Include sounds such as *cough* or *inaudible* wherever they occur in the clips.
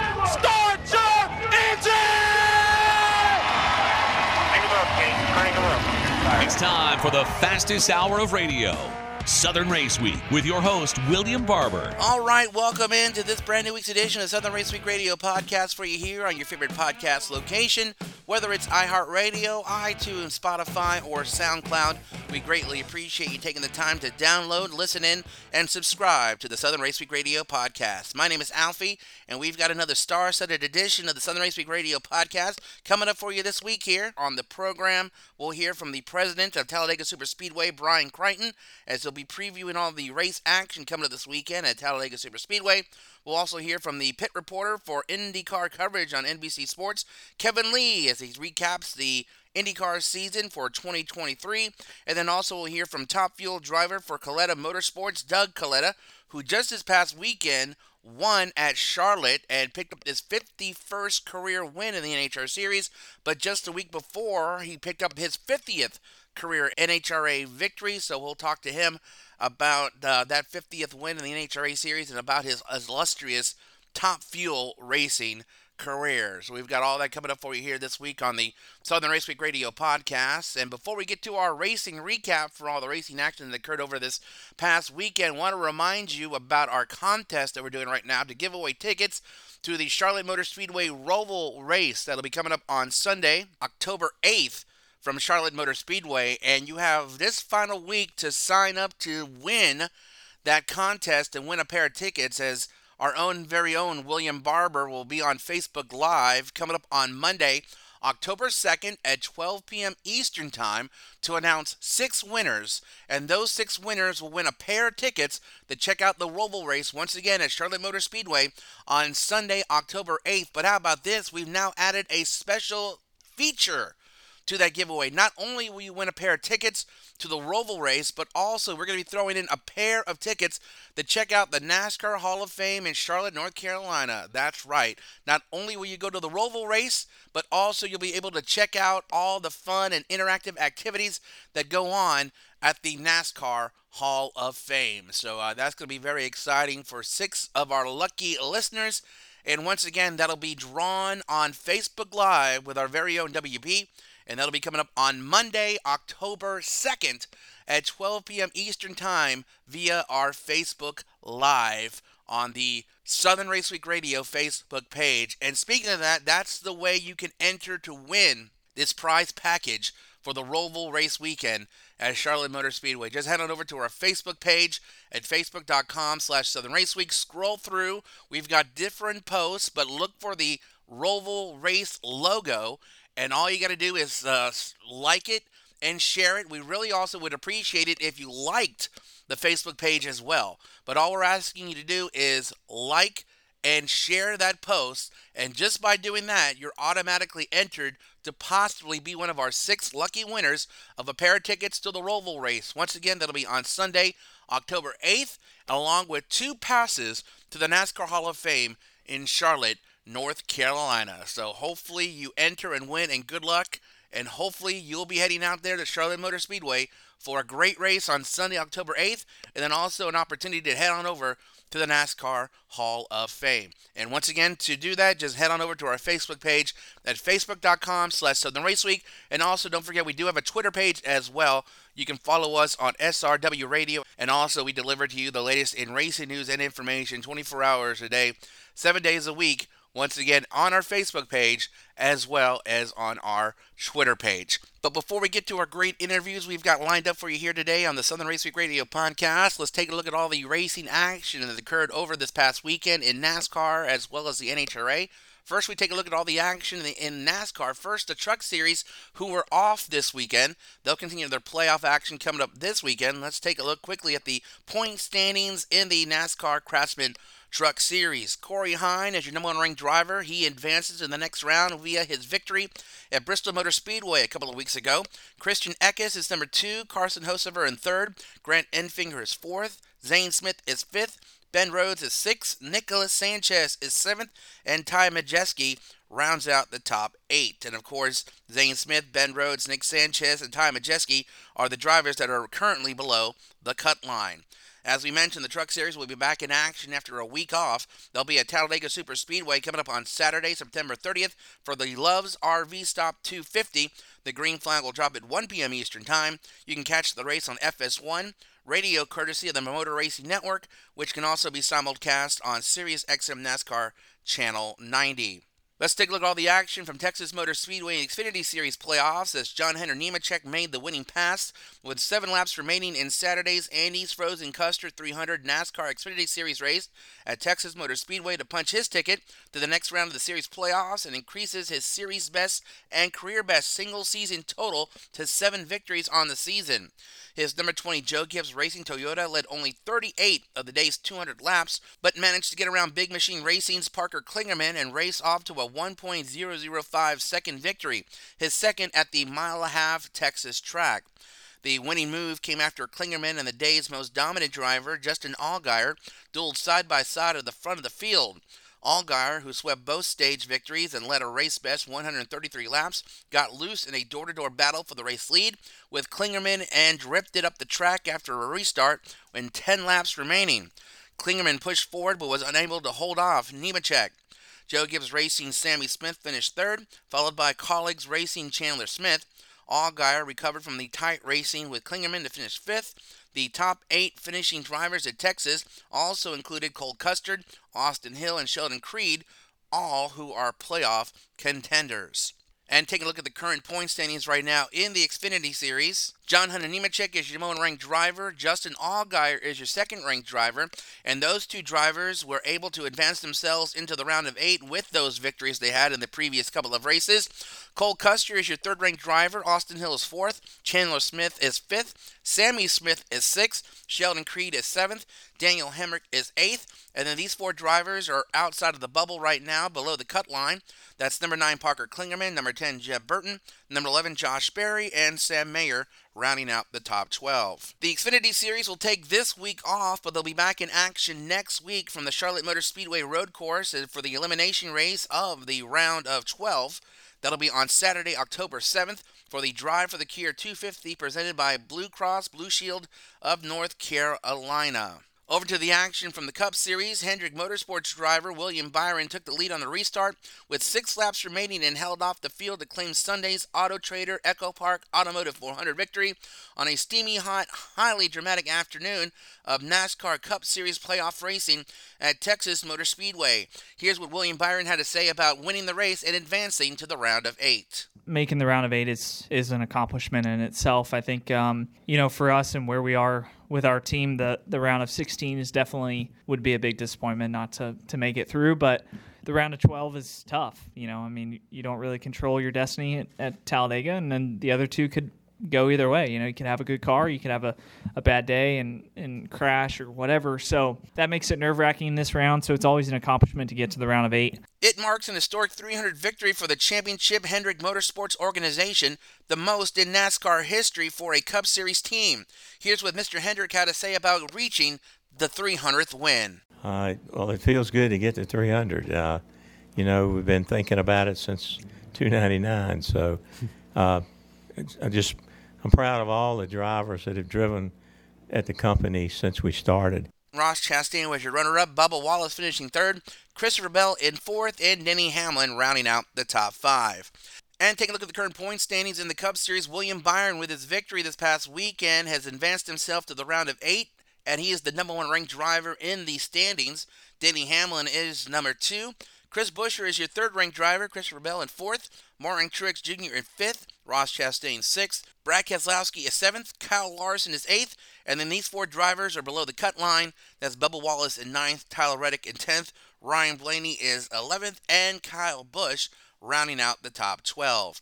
engines! Start your engine! It's time for the fastest hour of radio. Southern Race Week with your host, William Barber. All right, welcome into this brand new week's edition of Southern Race Week Radio podcast for you here on your favorite podcast location. Whether it's iHeartRadio, iTunes, Spotify, or SoundCloud, we greatly appreciate you taking the time to download, listen in, and subscribe to the Southern Race Week Radio podcast. My name is Alfie, and we've got another star-studded edition of the Southern Race Week Radio podcast coming up for you this week here on the program. We'll hear from the president of Talladega Superspeedway, Brian Crichton, as he'll be previewing all the race action coming up this weekend at Talladega Superspeedway. We'll also hear from the pit reporter for IndyCar coverage on NBC Sports, Kevin Lee, as he recaps the IndyCar season for 2023. And then also we'll hear from top fuel driver for Kalitta Motorsports, Doug Kalitta, who just this past weekend won at Charlotte and picked up his 51st career win in the NHR Series. But just a week before, he picked up his 50th career NHRA victory. So we'll talk to him about uh, that 50th win in the NHRA series and about his illustrious top fuel racing career. So we've got all that coming up for you here this week on the Southern Race Week Radio podcast. And before we get to our racing recap for all the racing action that occurred over this past weekend, I want to remind you about our contest that we're doing right now to give away tickets to the Charlotte Motor Speedway Roval race that'll be coming up on Sunday, October 8th from Charlotte Motor Speedway, and you have this final week to sign up to win that contest and win a pair of tickets as our own very own William Barber will be on Facebook Live coming up on Monday, October 2nd at 12 p.m. Eastern Time to announce six winners. And those six winners will win a pair of tickets to check out the Roval race once again at Charlotte Motor Speedway on Sunday, October 8th. But how about this? We've now added a special feature to that giveaway. Not only will you win a pair of tickets to the Roval race, but also we're going to be throwing in a pair of tickets to check out the NASCAR Hall of Fame in Charlotte, North Carolina. That's right. Not only will you go to the Roval race, but also you'll be able to check out all the fun and interactive activities that go on at the NASCAR Hall of Fame. So uh, that's going to be very exciting for six of our lucky listeners. And once again, that'll be drawn on Facebook Live with our very own WP and that'll be coming up on Monday, October 2nd at 12 p.m. Eastern Time via our Facebook Live on the Southern Race Week Radio Facebook page. And speaking of that, that's the way you can enter to win this prize package for the Roval Race Weekend at Charlotte Motor Speedway. Just head on over to our Facebook page at facebook.com slash Southern Race Week. Scroll through. We've got different posts, but look for the Roval Race logo and all you got to do is uh, like it and share it. We really also would appreciate it if you liked the Facebook page as well. But all we're asking you to do is like and share that post. And just by doing that, you're automatically entered to possibly be one of our six lucky winners of a pair of tickets to the Roval race. Once again, that'll be on Sunday, October 8th, along with two passes to the NASCAR Hall of Fame in Charlotte North Carolina. So hopefully you enter and win, and good luck. And hopefully you'll be heading out there to Charlotte Motor Speedway for a great race on Sunday, October 8th, and then also an opportunity to head on over to the NASCAR Hall of Fame. And once again, to do that, just head on over to our Facebook page at facebook.com slash Southern Race Week. And also don't forget, we do have a Twitter page as well. You can follow us on SRW Radio. And also, we deliver to you the latest in racing news and information 24 hours a day, seven days a week once again on our Facebook page as well as on our Twitter page. But before we get to our great interviews we've got lined up for you here today on the Southern Race Week Radio podcast, let's take a look at all the racing action that occurred over this past weekend in NASCAR as well as the NHRA. First, we take a look at all the action in, the, in, NASCAR. First, the Truck Series, who were off this weekend. They'll continue their playoff action coming up this weekend. Let's take a look quickly at the point standings in the NASCAR Craftsman Truck Series. Corey Heim as your number one ranked driver. He advances in the next round via his victory at Bristol Motor Speedway a couple of weeks ago. Christian Eckes is number two. Carson Hocevar in third. Grant Enfinger is fourth. Zane Smith is fifth. Ben Rhodes is sixth. Nicholas Sanchez is seventh. And Ty Majeski rounds out the top eight. And of course, Zane Smith, Ben Rhodes, Nick Sanchez, and Ty Majeski are the drivers that are currently below the cut line. As we mentioned, the Truck Series will be back in action after a week off. There'll be a Talladega Super Speedway coming up on Saturday, September 30th for the Love's RV Stop 250. The green flag will drop at 1 p.m. Eastern Time. You can catch the race on FS1 radio courtesy of the Motor Racing Network, which can also be simulcast on Sirius XM NASCAR Channel 90. Let's take a look at all the action from Texas Motor Speedway Xfinity Series playoffs as John Hunter Nemechek made the winning pass with seven laps remaining in Saturday's Andy's Frozen Custard 300 NASCAR Xfinity Series race at Texas Motor Speedway to punch his ticket to the next round of the series playoffs and increases his series best and career best single season total to seven victories on the season. His number 20 Joe Gibbs Racing Toyota led only 38 of the day's 200 laps, but managed to get around Big Machine Racing's Parker Kligerman and race off to a 1.005 second victory, his second at the mile and a half Texas track. The winning move came after Kligerman and the day's most dominant driver, Justin Allgaier, dueled side by side at the front of the field. Allgaier, who swept both stage victories and led a race best 133 laps, got loose in a door to door battle for the race lead with Kligerman and drifted up the track after a restart when 10 laps remaining. Kligerman pushed forward but was unable to hold off Nemechek. Joe Gibbs Racing Sammy Smith finished third, followed by Kaulig's Racing Chandler Smith. Allgaier recovered from the tight racing with Kligerman to finish fifth. The top eight finishing drivers at Texas also included Cole Custer, Austin Hill, and Sheldon Creed, all who are playoff contenders. And taking a look at the current point standings right now in the Xfinity Series, John Hunter Nemechek is your number one ranked driver. Justin Allgaier is your second ranked driver. And those two drivers were able to advance themselves into the round of eight with those victories they had in the previous couple of races. Cole Custer is your third ranked driver. Austin Hill is fourth. Chandler Smith is fifth. Sammy Smith is sixth. Sheldon Creed is seventh. Daniel Hemric is eighth. And then these four drivers are outside of the bubble right now, below the cut line. That's number nine Parker Kligerman. number 10 Jeb Burton, number 11 Josh Berry, and Sam Mayer rounding out the top 12. The Xfinity Series will take this week off, but they'll be back in action next week from the Charlotte Motor Speedway Road Course for the elimination race of the round of 12. That'll be on Saturday, October 7th for the Drive for the Cure 250 presented by Blue Cross Blue Shield of North Carolina. Over to the action from the Cup Series, Hendrick Motorsports driver William Byron took the lead on the restart with six laps remaining and held off the field to claim Sunday's Auto Trader Echo Park Automotive 400 victory on a steamy, hot, highly dramatic afternoon of NASCAR Cup Series playoff racing at Texas Motor Speedway. Here's what William Byron had to say about winning the race and advancing to the round of eight making the round of eight is is an accomplishment in itself. I think um, you know for us and where we are with our team, the the round of 16 is definitely would be a big disappointment not to to make it through, but. The round of 12 is tough. You know, I mean, you don't really control your destiny at, at Talladega, and then the other two could go either way. You know, you can have a good car, you can have a, a bad day and, and crash or whatever. So that makes it nerve wracking in this round. So it's always an accomplishment to get to the round of eight. It marks an historic 300 victory for the championship Hendrick Motorsports organization, the most in NASCAR history for a Cup Series team. Here's what Mr. Hendrick had to say about reaching the 300th win. Uh, well, it feels good to get to 300. Uh, you know, we've been thinking about it since 299. So uh, I just I'm proud of all the drivers that have driven at the company since we started. Ross Chastain was your runner up, Bubba Wallace finishing third, Christopher Bell in fourth, and Denny Hamlin rounding out the top five. And taking a look at the current point standings in the Cup Series, William Byron, with his victory this past weekend, has advanced himself to the round of eight, and he is the number one ranked driver in the standings. Denny Hamlin is number two. Chris Buescher is your third ranked driver, Christopher Bell in fourth, Martin Truex Jr. in fifth, Ross Chastain sixth, Brad Keselowski is seventh, Kyle Larson is eighth, and then these four drivers are below the cut line. That's Bubba Wallace in ninth, Tyler Reddick in tenth, Ryan Blaney is eleventh, and Kyle Busch rounding out the top twelve.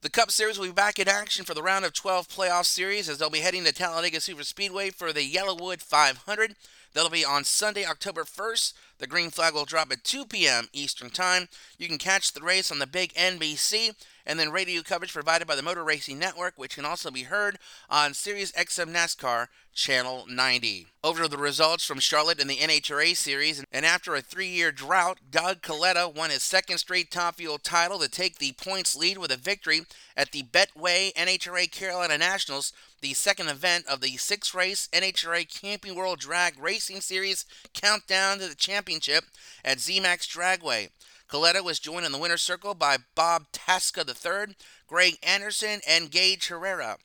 The Cup Series will be back in action for the round of 12 playoff series as they'll be heading to Talladega Super Speedway for the YellaWood 500. That'll be on Sunday, October 1st. The green flag will drop at 2 p.m. Eastern Time. You can catch the race on the big NBC, and then radio coverage provided by the Motor Racing Network, which can also be heard on Sirius XM NASCAR Channel 90. Over to the results from Charlotte in the NHRA Series, and after a three-year drought, Doug Kalitta won his second straight Top Fuel title to take the points lead with a victory at the Betway NHRA Carolina Nationals, the second event of the six-race NHRA Camping World Drag Racing Series countdown to the championship at ZMAX Dragway. Kalitta was joined in the winner's circle by Bob Tasca III, Greg Anderson, and Gage Herrera.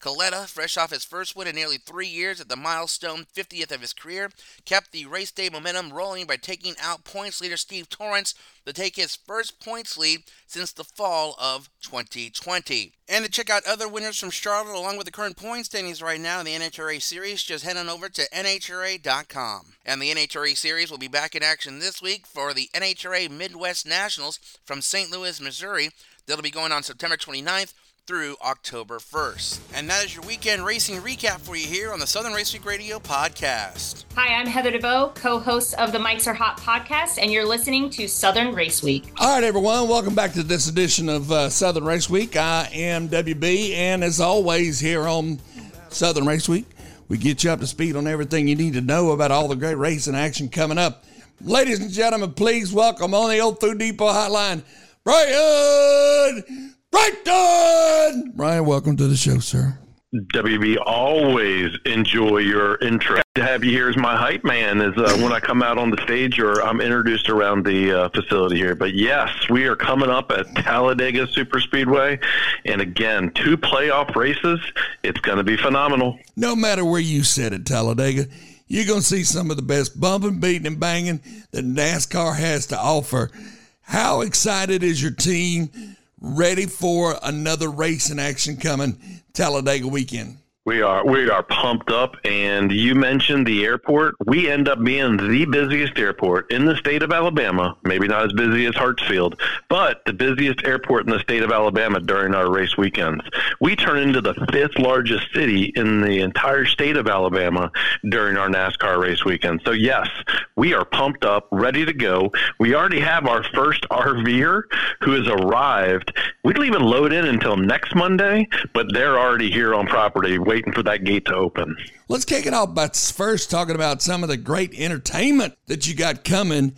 Kalitta, fresh off his first win in nearly three years at the milestone 50th of his career, kept the race day momentum rolling by taking out points leader Steve Torrence to take his first points lead since the fall of 2020. And to check out other winners from Charlotte along with the current point standings right now in the NHRA Series, just head on over to NHRA.com. And the NHRA Series will be back in action this week for the NHRA Midwest Nationals from St. Louis, Missouri. That'll be going on September 29th through October 1st. And that is your weekend racing recap for you here on the Southern Race Week Radio podcast. Hi, I'm Heather DeVoe, co host of the Mics Are Hot podcast, and you're listening to Southern Race Week. All right, everyone, welcome back to this edition of uh, Southern Race Week. I am WB, and as always, here on Southern Race Week, we get you up to speed on everything you need to know about all the great racing action coming up. Ladies and gentlemen, please welcome on the old Food Depot hotline, Brian Crichton! Ryan, welcome to the show, sir. WB always enjoy your intro. To have you here as my hype man is uh, when I come out on the stage or I'm introduced around the uh, facility here. But yes, we are coming up at Talladega Super Speedway, and again, two playoff races. It's going to be phenomenal. No matter where you sit at Talladega, you're going to see some of the best bumping, beating, and banging that NASCAR has to offer. How excited is your team? Ready for another race in action coming Talladega weekend. We are we are pumped up, and you mentioned the airport. We end up being the busiest airport in the state of Alabama. Maybe not as busy as Hartsfield, but the busiest airport in the state of Alabama during our race weekends. We turn into the fifth largest city in the entire state of Alabama during our NASCAR race weekend. So yes, we are pumped up, ready to go. We already have our first RVer who has arrived. We don't even load in until next Monday, but they're already here on property waiting for that gate to open. Let's kick it off by first talking about some of the great entertainment that you got coming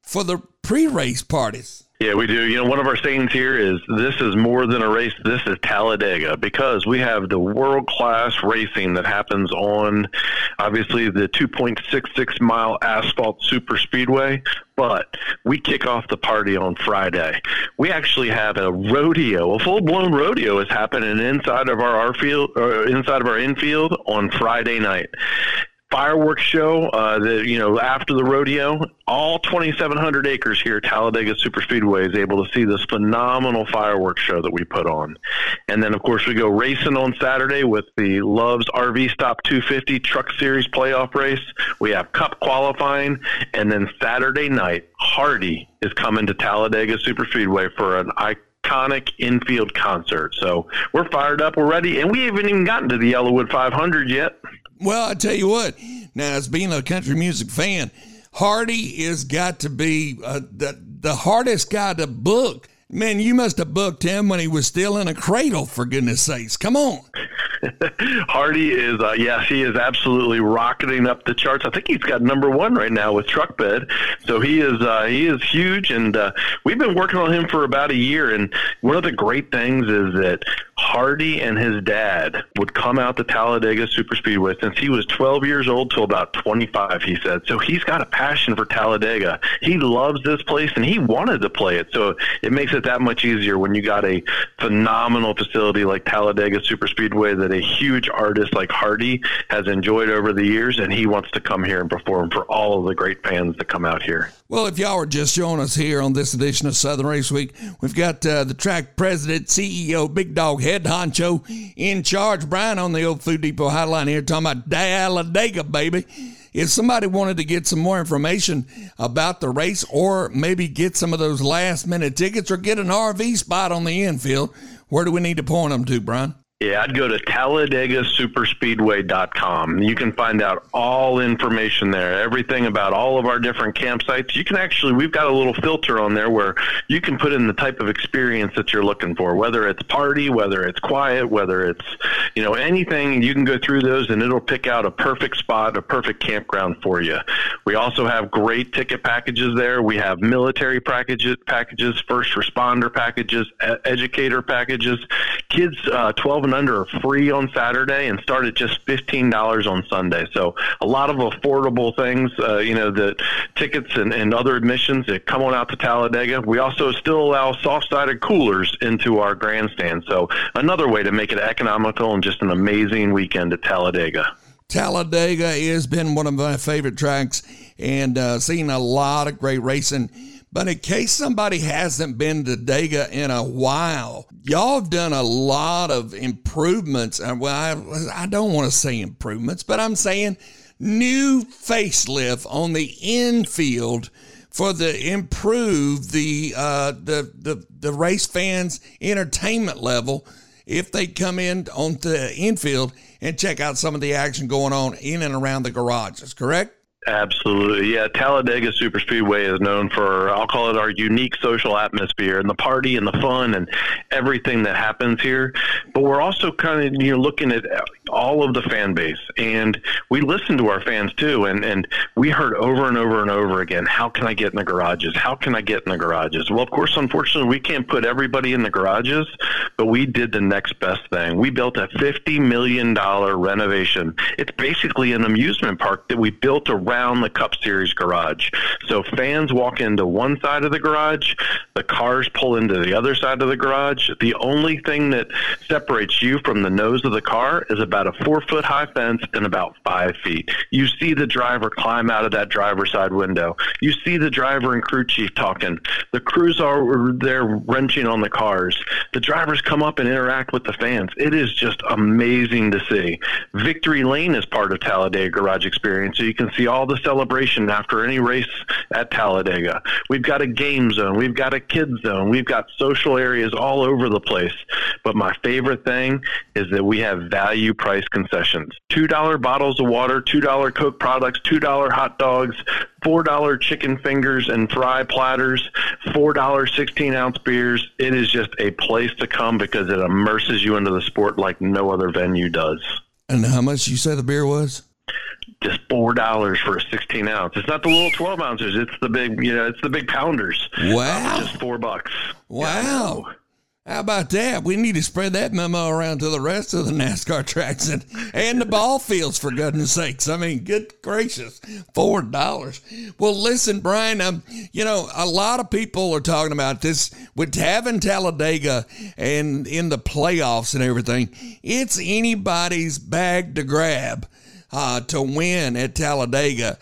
for the pre race parties. Yeah, we do. You know, one of our sayings here is this is more than a race. This is Talladega because we have the world class racing that happens on obviously the 2.66 mile asphalt super speedway. But we kick off the party on Friday. We actually have a rodeo, a full blown rodeo is happening inside of our, our field, or inside of our infield on Friday night fireworks show uh, that you know after the rodeo all 2700 acres here at talladega super speedway is able to see this phenomenal fireworks show that we put on. And then of course we go racing on saturday with the loves rv stop 250 truck series playoff race. We have cup qualifying. And then saturday night hardy is coming to talladega super speedway for an iconic infield concert. So we're fired up we're ready and we haven't even gotten to the YellaWood 500 yet well, I tell you what. Now, as being a country music fan, Hardy has got to be uh, the the hardest guy to book. Man, you must have booked him when he was still in a cradle. For goodness sakes, come on. *laughs* Hardy is, uh, yes, he is absolutely rocketing up the charts. I think he's got number one right now with Truck Bed. So he is, uh, he is huge, and uh, we've been working on him for about a year. And one of the great things is that Hardy and his dad would come out to Talladega Super Speedway since he was 12 years old till about 25. He said so. He's got a passion for Talladega. He loves this place, and he wanted to play it. So it makes it that much easier when you got a phenomenal facility like Talladega Super Speedway that a huge artist like Hardy has enjoyed over the years, and he wants to come here and perform for all of the great fans that come out here. Well, if y'all are just joining us here on this edition of Southern Race Week, we've got uh, the track president, CEO, Big Dog Head Honcho in charge. Brian on the old Food Depot hotline here talking about Talladega, baby. If somebody wanted to get some more information about the race or maybe get some of those last minute tickets or get an RV spot on the infield, where do we need to point them to, Brian? Yeah, I'd go to TalladegaSuperspeedway.com. You can find out all information there, everything about all of our different campsites. You can actually, we've got a little filter on there where you can put in the type of experience that you're looking for, whether it's party, whether it's quiet, whether it's, you know, anything. You can go through those and it'll pick out a perfect spot, a perfect campground for you. We also have great ticket packages there. We have military packages, packages, first responder packages, educator packages, kids uh, 12 and under are free on Saturday and start at just $15 on Sunday. So a lot of affordable things, uh, you know, the tickets and, and other admissions that come on out to Talladega. We also still allow soft-sided coolers into our grandstand. So another way to make it economical and just an amazing weekend at Talladega. Talladega has been one of my favorite tracks and uh, seen a lot of great racing. But in case somebody hasn't been to Dega in a while, y'all have done a lot of improvements. Uh, well, I, I don't want to say improvements, but I'm saying new facelift on the infield for the improve the uh, the the the race fans entertainment level if they come in on the infield and check out some of the action going on in and around the garages. Correct? Absolutely. Yeah. Talladega Superspeedway is known for, I'll call it our unique social atmosphere and the party and the fun and everything that happens here. But we're also kind of, you know, looking at all of the fan base and we listen to our fans too. And, and we heard over and over and over again, how can I get in the garages? How can I get in the garages? Well, of course, unfortunately, we can't put everybody in the garages, but we did the next best thing. We built a $50 million renovation. It's basically an amusement park that we built around around the Cup Series garage. So fans walk into one side of the garage, the cars pull into the other side of the garage. The only thing that separates you from the nose of the car is about a four foot high fence and about five feet. You see the driver climb out of that driver's side window. You see the driver and crew chief talking. The crews are there wrenching on the cars. The drivers come up and interact with the fans. It is just amazing to see. Victory Lane is part of Talladega Garage Experience, so you can see all all the celebration after any race at Talladega. We've got a game zone, we've got a kids zone, we've got social areas all over the place. But my favorite thing is that we have value price concessions. $2 bottles of water, $2 Coke products, $2 hot dogs, $4 chicken fingers and fry platters, $4 16 ounce beers. It is just a place to come because it immerses you into the sport like no other venue does. And how much you say the beer was? Just four dollars for a sixteen ounce. It's not the little twelve ounces. It's the big, you know, it's the big pounders. Wow, just four bucks. Wow. Yeah, How about that? We need to spread that memo around to the rest of the NASCAR tracks and, and the ball fields, for goodness sakes. I mean, good gracious, four dollars. Well, listen, Brian. Um, you know, a lot of people are talking about this with having Talladega and in the playoffs and everything. It's anybody's bag to grab uh, to win at Talladega.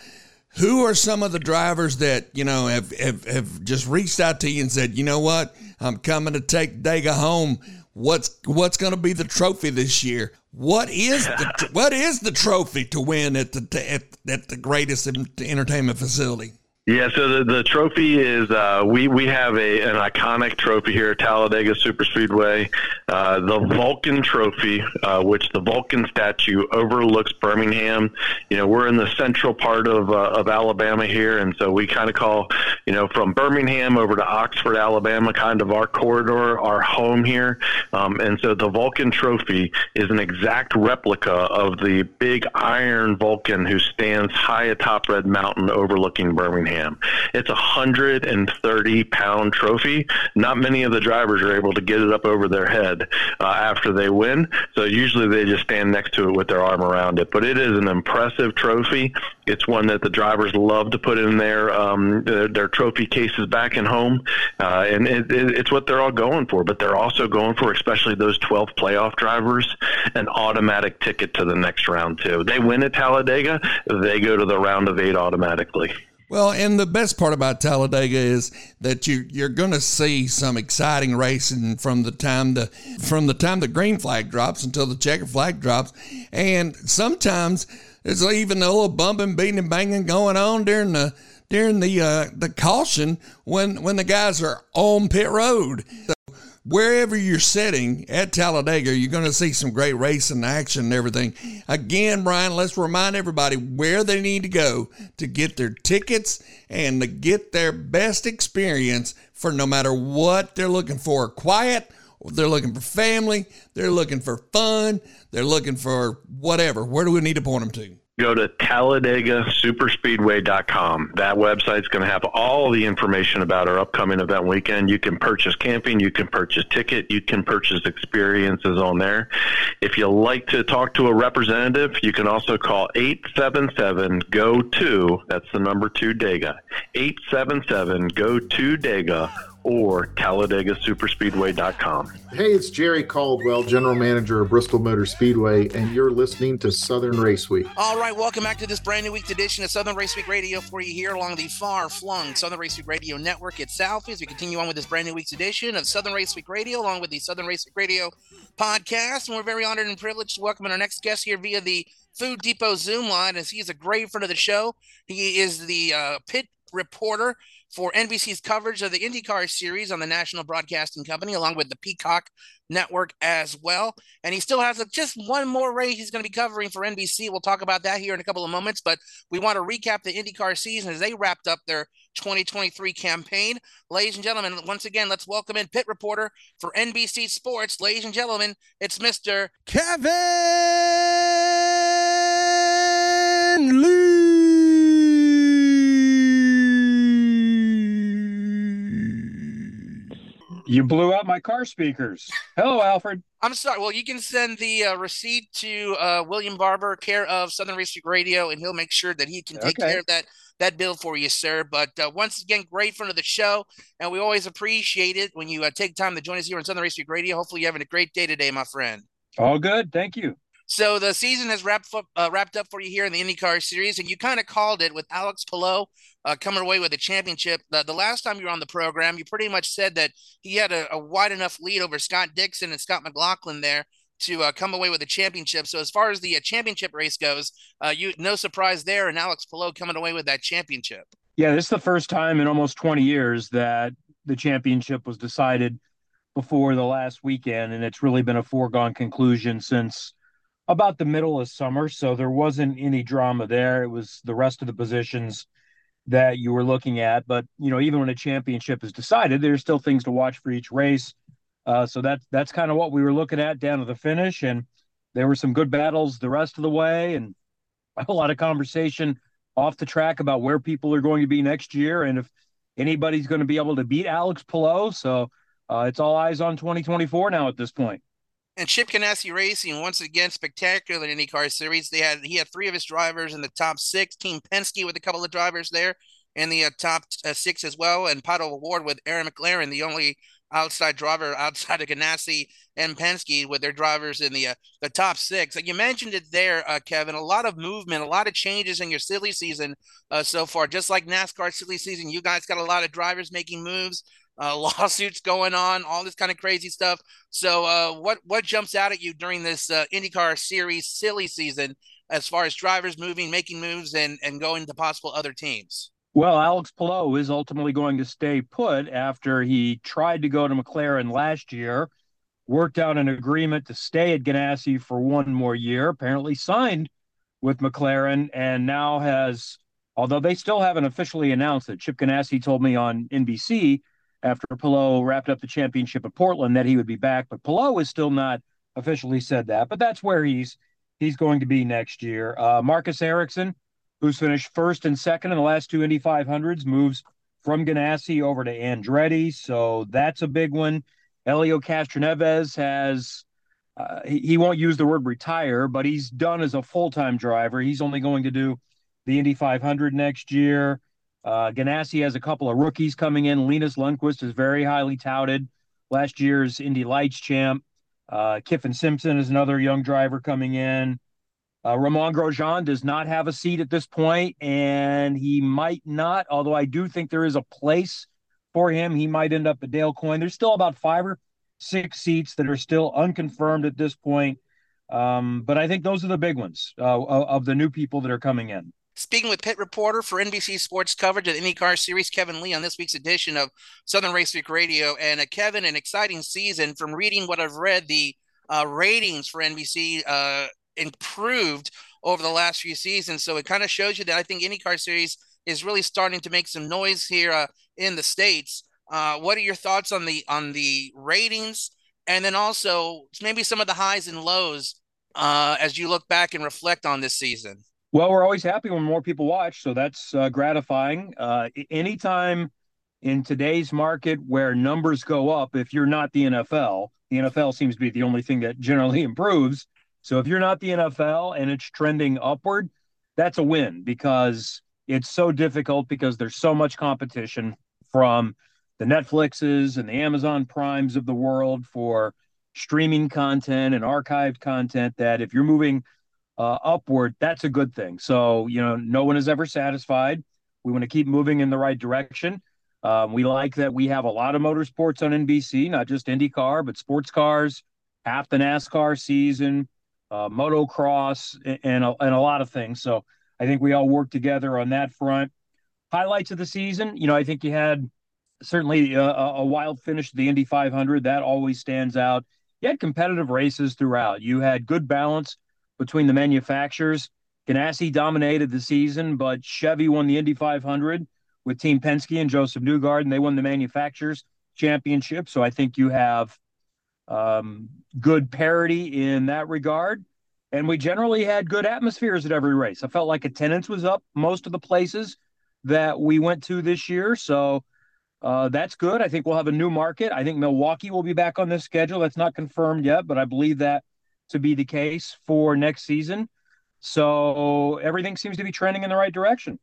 Who are some of the drivers that you know have, have have just reached out to you and said, you know what, I'm coming to take Dega home. What's what's going to be the trophy this year? What is the what is the trophy to win at the at, at the greatest entertainment facility? Yeah, so the, the trophy is uh, we we have a an iconic trophy here at Talladega Superspeedway, uh, the Vulcan Trophy, uh, which the Vulcan statue overlooks Birmingham. You know, we're in the central part of uh, of Alabama here, and so we kind of call you know from Birmingham over to Oxford, Alabama, kind of our corridor, our home here. Um, and so the Vulcan Trophy is an exact replica of the big iron Vulcan who stands high atop Red Mountain overlooking Birmingham. It's a 130 pound trophy. Not many of the drivers are able to get it up over their head uh, after they win. So usually they just stand next to it with their arm around it. But it is an impressive trophy. It's one that the drivers love to put in their um, their, their, trophy cases back in home, uh, and it, it, it's what they're all going for. But they're also going for, especially those 12 playoff drivers, an automatic ticket to the next round too. They win at Talladega, they go to the round of eight automatically. Well, and the best part about Talladega is that you you're going to see some exciting racing from the time the from the time the green flag drops until the checker flag drops, and sometimes there's even a little bumping, beating, and banging going on during the during the uh, the caution when when the guys are on pit road. Wherever you're sitting at Talladega, you're going to see some great racing action and everything. Again, Brian, let's remind everybody where they need to go to get their tickets and to get their best experience for no matter what they're looking for. Quiet, they're looking for family, they're looking for fun, they're looking for whatever. Where do we need to point them to? Go to TalladegaSuperspeedway.com. That website's going to have all the information about our upcoming event weekend. You can purchase camping, you can purchase ticket, you can purchase experiences on there. If you like to talk to a representative, you can also call 877 GO 2. That's the number 2 Dega. 877 GO 2 Dega or TalladegaSuperspeedway.com. Hey, it's Jerry Caldwell, General Manager of Bristol Motor Speedway, and you're listening to Southern Race Week. All right, welcome back to this brand new week's edition of Southern Race Week Radio for you here along the far flung Southern Race Week Radio network itself as we continue on with this brand new week's edition of Southern Race Week Radio along with the Southern Race Week Radio podcast. And we're very honored and privileged to welcome our next guest here via the Food Depot Zoom line as he's a great friend of the show. He is the uh, pit reporter for NBC's coverage of the IndyCar series on the National Broadcasting Company, along with the Peacock Network as well. And he still has a, just one more race he's going to be covering for NBC. We'll talk about that here in a couple of moments. But we want to recap the IndyCar season as they wrapped up their 2023 campaign. Ladies and gentlemen, once again, let's welcome in pit reporter for NBC Sports. Ladies and gentlemen, it's Mr. Kevin You blew out my car speakers. Hello, Alfred. I'm sorry. Well, you can send the uh, receipt to uh, William Barber, care of Southern Week Radio, and he'll make sure that he can take Okay. care of that that bill for you, sir. But uh, once again, great friend of the show, and we always appreciate it when you uh, take time to join us here on Southern Week Radio. Hopefully, you're having a great day today, my friend. All good. Thank you. So the season has wrapped up, uh, wrapped up for you here in the IndyCar series, and you kind of called it with Alex Palou uh, coming away with a championship. The, the last time you were on the program, you pretty much said that he had a, a wide enough lead over Scott Dixon and Scott McLaughlin there to uh, come away with a championship. So as far as the uh, championship race goes, uh, you no surprise there, and Alex Palou coming away with that championship. Yeah, this is the first time in almost 20 years that the championship was decided before the last weekend, and it's really been a foregone conclusion since about the middle of summer. So there wasn't any drama there. It was the rest of the positions that you were looking at. But you know, even when a championship is decided, there's still things to watch for each race. Uh, so that's that's kind of what we were looking at down to the finish, and there were some good battles the rest of the way, and *laughs* a lot of conversation off the track about where people are going to be next year and if anybody's going to be able to beat Alex Palou. So uh, it's all eyes on 2024 now at this point. And Chip Ganassi Racing once again spectacular in IndyCar series. They had he had three of his drivers in the top six. Team Penske with a couple of drivers there in the uh, top uh, six as well, and Pato O'Ward with Arrow McLaren, the only outside driver *laughs* outside of Ganassi and Penske with their drivers in the uh, the top six. Like you mentioned it there, uh, Kevin. A lot of movement, a lot of changes in your silly season uh, so far. Just like NASCAR silly season, you guys got a lot of drivers making moves. Uh, *laughs* lawsuits going on, all this kind of crazy stuff. So, uh, what what jumps out at you during this uh, IndyCar Series silly season, as far as drivers moving, making moves, and and going to possible other teams? Well, Alex Palou is ultimately going to stay put after he tried to go to McLaren last year, worked out an agreement to stay at Ganassi for one more year, apparently signed with McLaren, and now has, although they still haven't officially announced it, Chip Ganassi told me on NBC after Palou wrapped up the championship at Portland that he would be back, but Palou has still not officially said that, but that's where he's he's going to be next year. Uh, Marcus Ericsson, who's finished first and second in the last two Indy 500s, moves from Ganassi over to Andretti. So that's a big one. Helio Castroneves has, uh, he, he won't use the word retire, but he's done as a full time driver. He's only going to do the Indy 500 next year. Uh, Ganassi has a couple of rookies coming in. Linus Lundqvist is very highly touted, last year's Indy Lights champ. Uh, Kyffin Simpson is another young driver coming in. Uh, Romain Grosjean does not have a seat at this point, and he might not, although I do think there is a place for him. He might end up at Dale Coyne. There's still about five or six seats that are still unconfirmed at this point. Um, but I think those are the big ones uh, of the new people that are coming in. Speaking with pit reporter for NBC Sports coverage of the IndyCar Series, Kevin Lee, on this week's edition of Southern Race Week Radio. And uh, Kevin, an exciting season from reading what I've read, the uh, ratings for NBC uh, improved over the last few seasons. So it kind of shows you that I think IndyCar Series is really starting to make some noise here uh, in the states. Uh, what are your thoughts on the on the ratings, and then also maybe some of the highs and lows uh, as you look back and reflect on this season? Well, we're always happy when more people watch, so that's uh, gratifying. Uh, anytime in today's market where numbers go up, if you're not the NFL, the NFL seems to be the only thing that generally *laughs* improves. So if you're not the NFL and it's trending upward, that's a win because it's so difficult because there's so much competition from the Netflixes and the Amazon Primes of the world for streaming content and archived content that if you're moving – uh, upward, that's a good thing. So, you know, no one is ever satisfied. We want to keep moving in the right direction. Um, we like that we have a lot of motorsports on NBC, not just IndyCar, but sports cars, half the NASCAR season, uh, motocross, and, and a, and a lot of things. So I think we all work together on that front. Highlights of the season, you know, I think you had certainly a, a wild finish to the Indy 500. That always stands out. You had competitive races throughout. You had good balance between the manufacturers. Ganassi dominated the season, but Chevy won the Indy 500 with Team Penske and Josef Newgarden, they won the manufacturers championship. So I think you have um, good parity in that regard. And we generally had good atmospheres at every race. I felt like attendance was up most of the places that we went to this year. So uh, that's good. I think we'll have a new market. I think Milwaukee will be back on this schedule. That's not confirmed yet, but I believe that to be the case for next season. So everything seems to be trending in the right direction.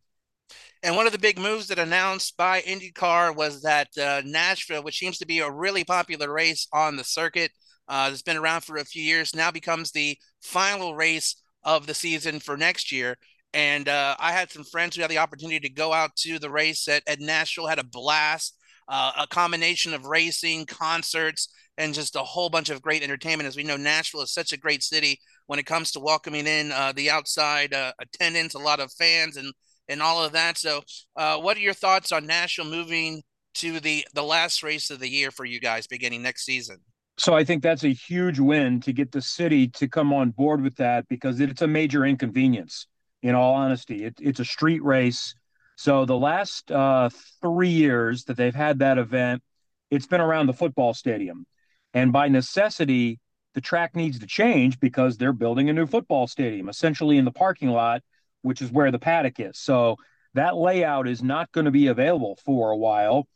And one of the big moves that announced by IndyCar was that uh, Nashville, which seems to be a really popular race on the circuit, uh, has been around for a few years, now becomes the final race of the season for next year. And uh, I had some friends who had the opportunity to go out to the race at, at Nashville, had a blast, uh, a combination of racing, concerts, and just a whole bunch of great entertainment. As we know, Nashville is such a great city when it comes to welcoming in uh, the outside uh, attendance, a lot of fans, and and all of that. So, uh, what are your thoughts on Nashville moving to the the last race of the year for you guys beginning next season? So I think that's a huge win to get the city to come on board with that because it's a major inconvenience. In all honesty, it, it's a street race. So the last uh, three years that they've had that event, it's been around the football stadium. And by necessity, the track needs to change because they're building a new football stadium, essentially in the parking lot, which is where the paddock is. So that layout is not going to be available for a while.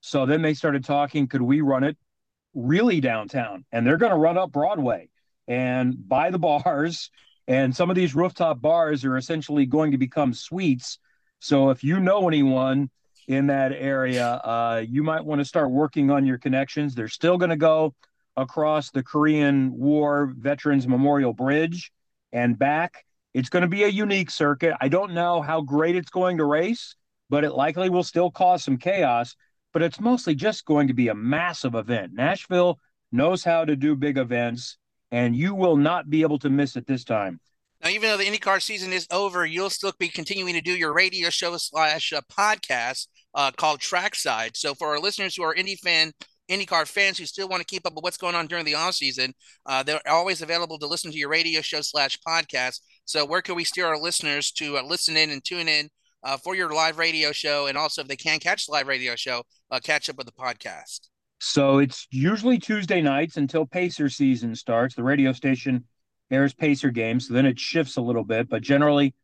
So then they started talking, could we run it really downtown? And they're going to run up Broadway and buy the *laughs* bars. And some of these rooftop bars are essentially going to become suites. So if you know anyone in that area, uh, you might want to start working on your connections. They're still going to go across the Korean War Veterans Memorial Bridge and back. It's going to be a unique circuit. I don't know how great it's going to race, but it likely will still cause some chaos. But it's mostly just going to be a massive event. Nashville knows how to do big events, and you will not be able to miss it this time. Now, even though the IndyCar season is over, you'll still be continuing to do your radio show slash uh, podcast uh, called Trackside. So for our listeners who are Indy fan, IndyCar fans who still want to keep up with what's going on during the off season, uh, they're always available to listen to your radio show slash podcast. So where can we steer our listeners to uh, listen in and tune in uh, for your live radio show, and also if they can't catch the live radio show, uh, catch up with the podcast. So it's usually Tuesday nights until Pacer season starts. The radio station airs Pacer games, so then it shifts a little bit, but generally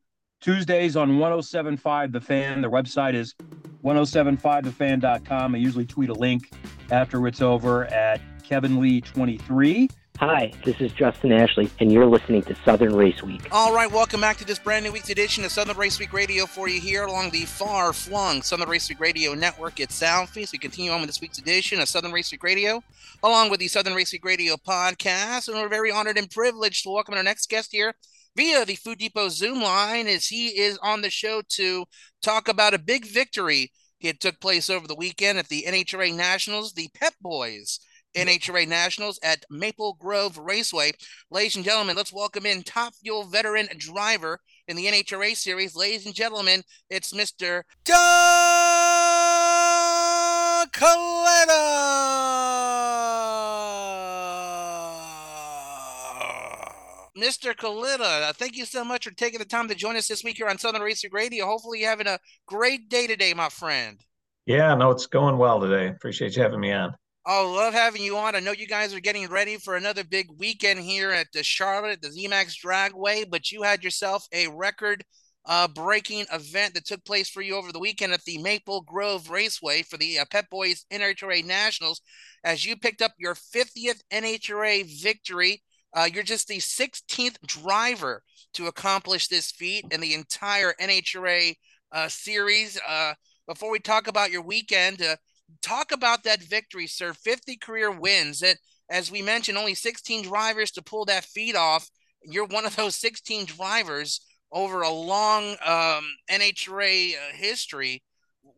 Tuesdays on 1075 The Fan. The website is 1075thefan.com. I usually tweet a link after it's over at Kevin Lee 23. Hi, this is Justin Ashley, and you're listening to Southern Race Week. All right, welcome back to this brand new week's edition of Southern Race Week Radio for you here along the far flung Southern Race Week Radio network at Southfeast. We continue on with this week's edition of Southern Race Week Radio, along with the Southern Race Week Radio podcast. And we're very honored and privileged to welcome our next guest here via the Food Depot Zoom line as he is on the show to talk about a big victory it took place over the weekend at the NHRA Nationals, the Pep Boys NHRA Nationals at Maple Grove Raceway. Ladies and gentlemen, let's welcome in top fuel veteran driver in the NHRA series. Ladies and gentlemen, it's Mr. Doug Mr. Kalitta, uh, thank you so much for taking the time to join us this week here on Southern Racing Radio. Hopefully, you're having a great day today, my friend. Yeah, no, it's going well today. Appreciate you having me on. Oh, love having you on. I know you guys are getting ready for another big weekend here at the Charlotte, the ZMAX Dragway, but you had yourself a record uh, breaking event that took place for you over the weekend at the Maple Grove Raceway for the uh, Pep Boys NHRA Nationals as you picked up your 50th NHRA victory uh, you're just the 16th driver to accomplish this feat in the entire NHRA uh, series. Uh, before we talk about your weekend, uh, talk about that victory, sir. 50 career wins. That, as we mentioned, only 16 drivers to pull that feat off. You're one of those 16 drivers over a long um, NHRA uh, history.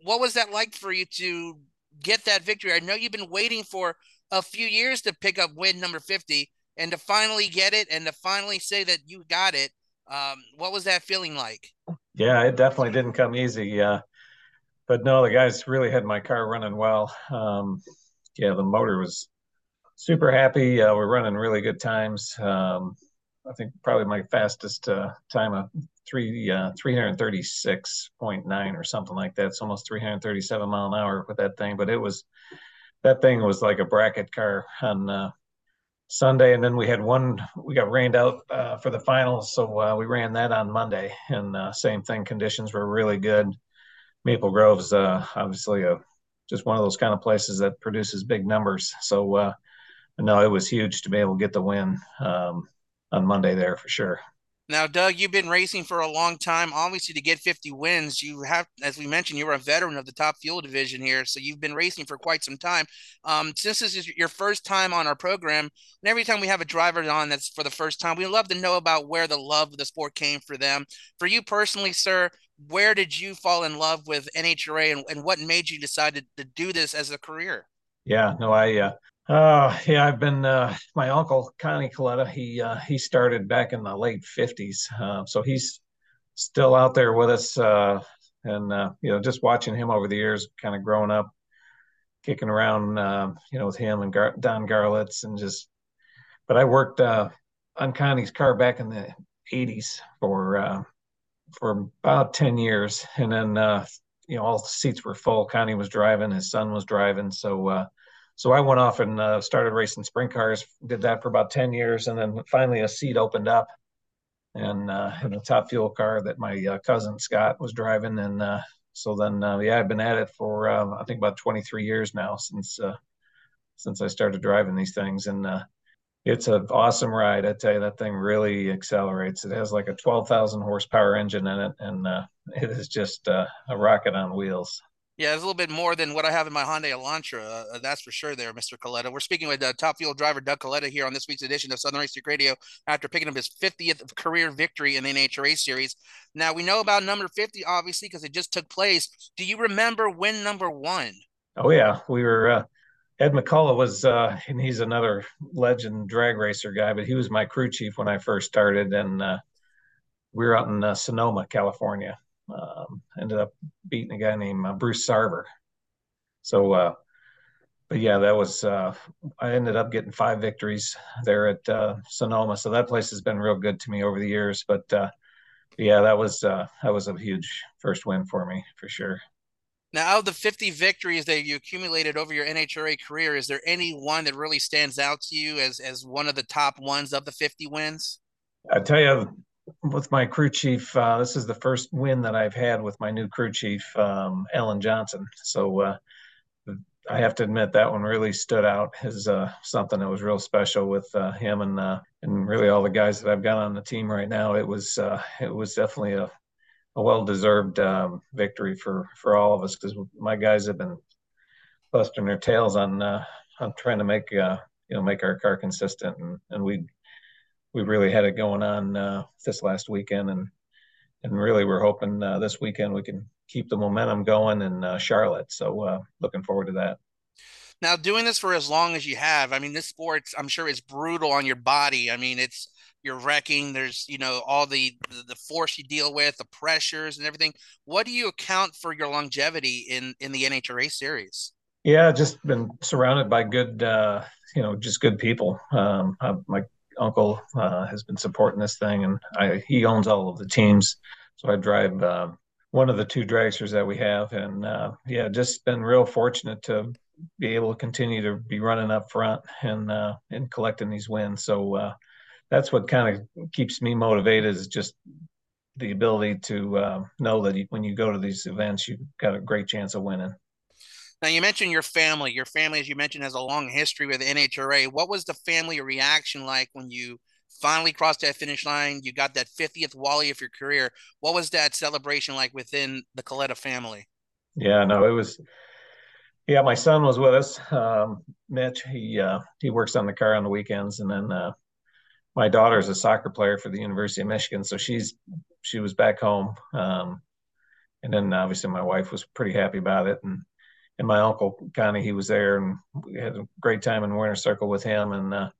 What was that like for you to get that victory? I know you've been waiting for a few years to pick up win number 50 and to finally get it and to finally say that you got it um, what was that feeling like yeah it definitely didn't come easy uh, but no the guys really had my car running well um, yeah the motor was super happy uh, we're running really good times um, i think probably my fastest uh, time of three uh, 336.9 or something like that it's almost 337 mile an hour with that thing but it was that thing was like a bracket car on uh, Sunday, and then we had one. We got rained out uh, for the finals, so uh, we ran that on Monday. And uh, same thing, conditions were really good. Maple Grove's uh, obviously a just one of those kind of places that produces big numbers. So uh, no, it was huge to be able to get the win um, on Monday there for sure. Now, Doug, you've been racing for a long time. Obviously, to get 50 wins, you have, as we mentioned, you're a veteran of the top fuel division here. So you've been racing for quite some time. Um, since this is your first time on our program, and every time we have a driver on that's for the first time, we love to know about where the love of the sport came for them. For you personally, sir, where did you fall in love with NHRA and, and what made you decide to, to do this as a career? Yeah, no, I uh, uh, yeah, I've been uh, my uncle Connie Kalitta, He uh, he started back in the late fifties, uh, so he's still out there with us. Uh, and uh, you know, just watching him over the years, kind of growing up, kicking around, uh, you know, with him and Gar- Don Garlits, and just. But I worked uh, on Connie's car back in the '80s for uh, for about ten years, and then uh, you know all the seats were full. Connie was driving, his son was driving, so. Uh, so I went off and uh, started racing sprint cars. Did that for about ten years, and then finally a seat opened up, and uh, in a top fuel car that my uh, cousin Scott was driving, and uh, so then uh, yeah, I've been at it for um, I think about twenty three years now since uh, since I started driving these things, and it's an awesome ride. I tell you, that thing really accelerates. It has like a twelve thousand horsepower engine in it, and it is just a rocket on wheels. Yeah, it's a little bit more than what I have in my Hyundai Elantra. Uh, that's for sure, there, Mr. Kalitta. We're speaking with uh, top fuel driver Doug Kalitta here on this week's edition of Southern Racing Radio after picking up his 50th career victory in the NHRA series. Now, we know about number 50, obviously, because it just took place. Do you remember win number one? Oh, yeah. We were, uh, Ed McCulloch was, uh, and he's another legend drag racer guy, but he was my crew chief when I first started. And uh, we were out in uh, Sonoma, California um, ended up beating a guy named uh, Bruce Sarver. So, uh, but yeah, that was uh, I ended up getting five victories there at Sonoma. So that place has been real good to me over the years. But yeah, that was that was a huge first win for me for sure. Now, out of the 50 victories that you accumulated over your NHRA career, is there any one that really stands out to you as as one of the top ones of the 50 wins? I tell you, with my crew chief, uh, this is the first win that I've had with my new crew chief, um, Alan Johnson. So uh, I have to admit that one really stood out as uh, something that was real special with uh, him and uh, and really all the guys that I've got on the team right now. It was uh, it was definitely a, a well deserved um, victory for for all of us because my guys have been busting their tails on on trying to make uh, you know make our car consistent and and we we really had it going on uh, this last weekend, and and really we're hoping uh, this weekend we can keep the momentum going in uh, Charlotte. So uh, looking forward to that. Now, doing this for as long as you have, I mean, this sports, I'm sure, is brutal on your body. I mean, it's you're wrecking. There's, you know, all the, the force you deal with, the pressures and everything. What do you account for your longevity in in the NHRA series? Yeah, just been surrounded by good, uh, you know, just good people. Um, I, my uncle uh, has been supporting this thing, and I, he owns all of the teams. So I drive uh, one of the two dragsters that we have, and uh, yeah, just been real fortunate to be able to continue to be running up front and uh, and collecting these wins. So uh, that's what kind of keeps me motivated is just the ability to uh, know that when you go to these events, you've got a great chance of winning. Now you mentioned your family. Your family, as you mentioned, has a long history with NHRA. What was the family reaction like when you finally crossed that finish line? You got that 50th Wally of your career. What was that celebration like within the Kalitta family? Yeah, no, it was. Yeah, my son was with us. Um, Mitch, he uh, he works on the car on the weekends, and then uh, my daughter is a soccer player for the University of Michigan, so she's she was back home. Um, and then obviously my wife was pretty happy about it, and and my uncle Connie, he was there, and we had a great time in Winter Circle with him, and uh,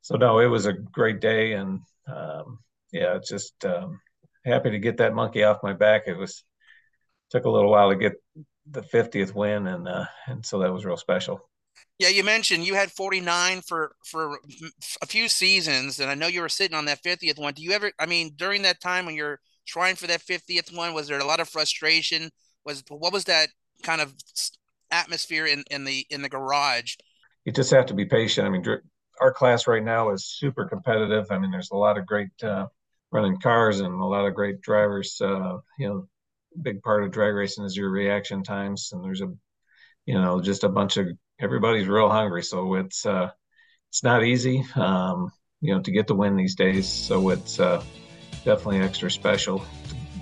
so no, it was a great day, and um, yeah, just um, happy to get that monkey off my back. It was took a little while to get the 50th win, and uh, and so that was real special. Yeah, you mentioned you had 49 for for a few seasons, and I know you were sitting on that 50th one. Do you ever? I mean, during that time when you're trying for that 50th one, was there a lot of frustration? Was what was that kind of atmosphere in, in the in the garage? You just have to be patient. I mean, our class right now is super competitive. I mean, there's a lot of great uh, running cars and a lot of great drivers. Uh, you know, big part of drag racing is your reaction times, and there's a, you know, just a bunch of everybody's real hungry. So it's uh, it's not easy, um, you know, to get the win these days. So it's uh, definitely extra special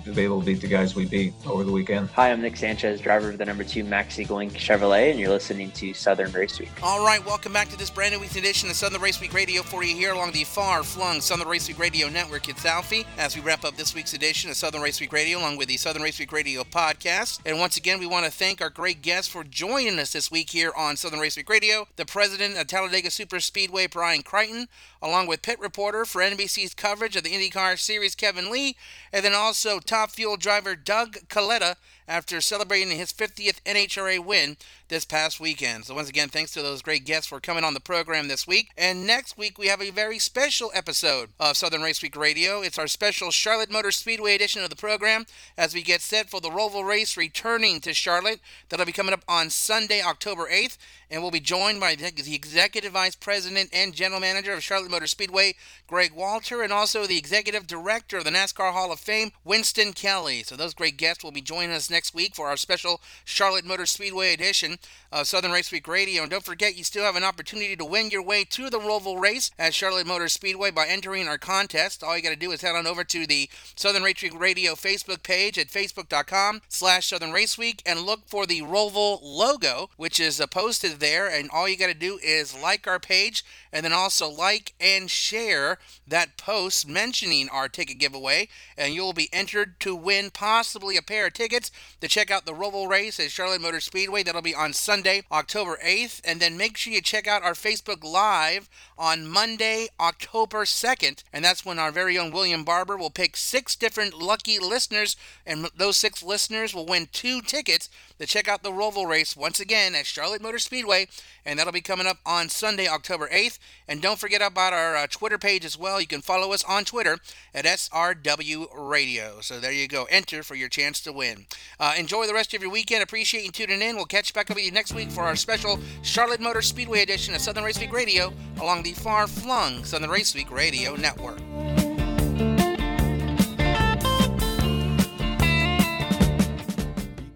to be able to beat the guys we beat over the weekend. Hi, I'm Nick Sanchez, driver of the number two Maxi Link Chevrolet, and you're listening to Southern Race Week. All right, welcome back to this brand new week's edition of Southern Race Week Radio for you here along the far flung Southern Race Week Radio Network. It's Alfie as we wrap up this week's edition of Southern Race Week Radio along with the Southern Race Week Radio podcast. And once again, we want to thank our great guests for joining us this week here on Southern Race Week Radio. The president of Talladega Super Speedway, Brian Crichton, along with pit reporter for NBC's coverage of the IndyCar Series, Kevin Lee, and then also top fuel driver Doug Kalitta after celebrating his 50th NHRA win this past weekend. So, once again, thanks to those great guests for coming on the program this week. And next week, we have a very special episode of Southern Race Week Radio. It's our special Charlotte Motor Speedway edition of the program as we get set for the Roval race returning to Charlotte. That'll be coming up on Sunday, October 8th. And we'll be joined by the Executive Vice President and General Manager of Charlotte Motor Speedway, Greg Walter, and also the Executive Director of the NASCAR Hall of Fame, Winston Kelly. So, those great guests will be joining us next week for our special Charlotte Motor Speedway edition of Southern Race Week Radio. And don't forget, you still have an opportunity to win your way to the Roval race at Charlotte Motor Speedway by entering our contest. All you got to do is head on over to the Southern Race Week Radio Facebook page at facebook.com slash Southern Race Week and look for the Roval logo, which is posted there. And all you got to do is like our page and then also like and share that post mentioning our ticket giveaway. And you'll be entered to win possibly a pair of tickets to check out the Roval race at Charlotte Motor Speedway. That'll be on Sunday, October 8th. And then make sure you check out our Facebook Live on Monday, October 2nd. And that's when our very own William Barber will pick six different lucky listeners. And those six listeners will win two tickets to check out the Roval race once again at Charlotte Motor Speedway. And that'll be coming up on Sunday, October 8th. And don't forget about our uh, Twitter page as well. You can follow us on Twitter at SRW Radio. So there you go. Enter for your chance to win. Uh, enjoy the rest of your weekend. Appreciate you tuning in. We'll catch you back up with you next week for our special Charlotte Motor Speedway edition of Southern Race Week Radio along the far flung Southern Race Week Radio Network.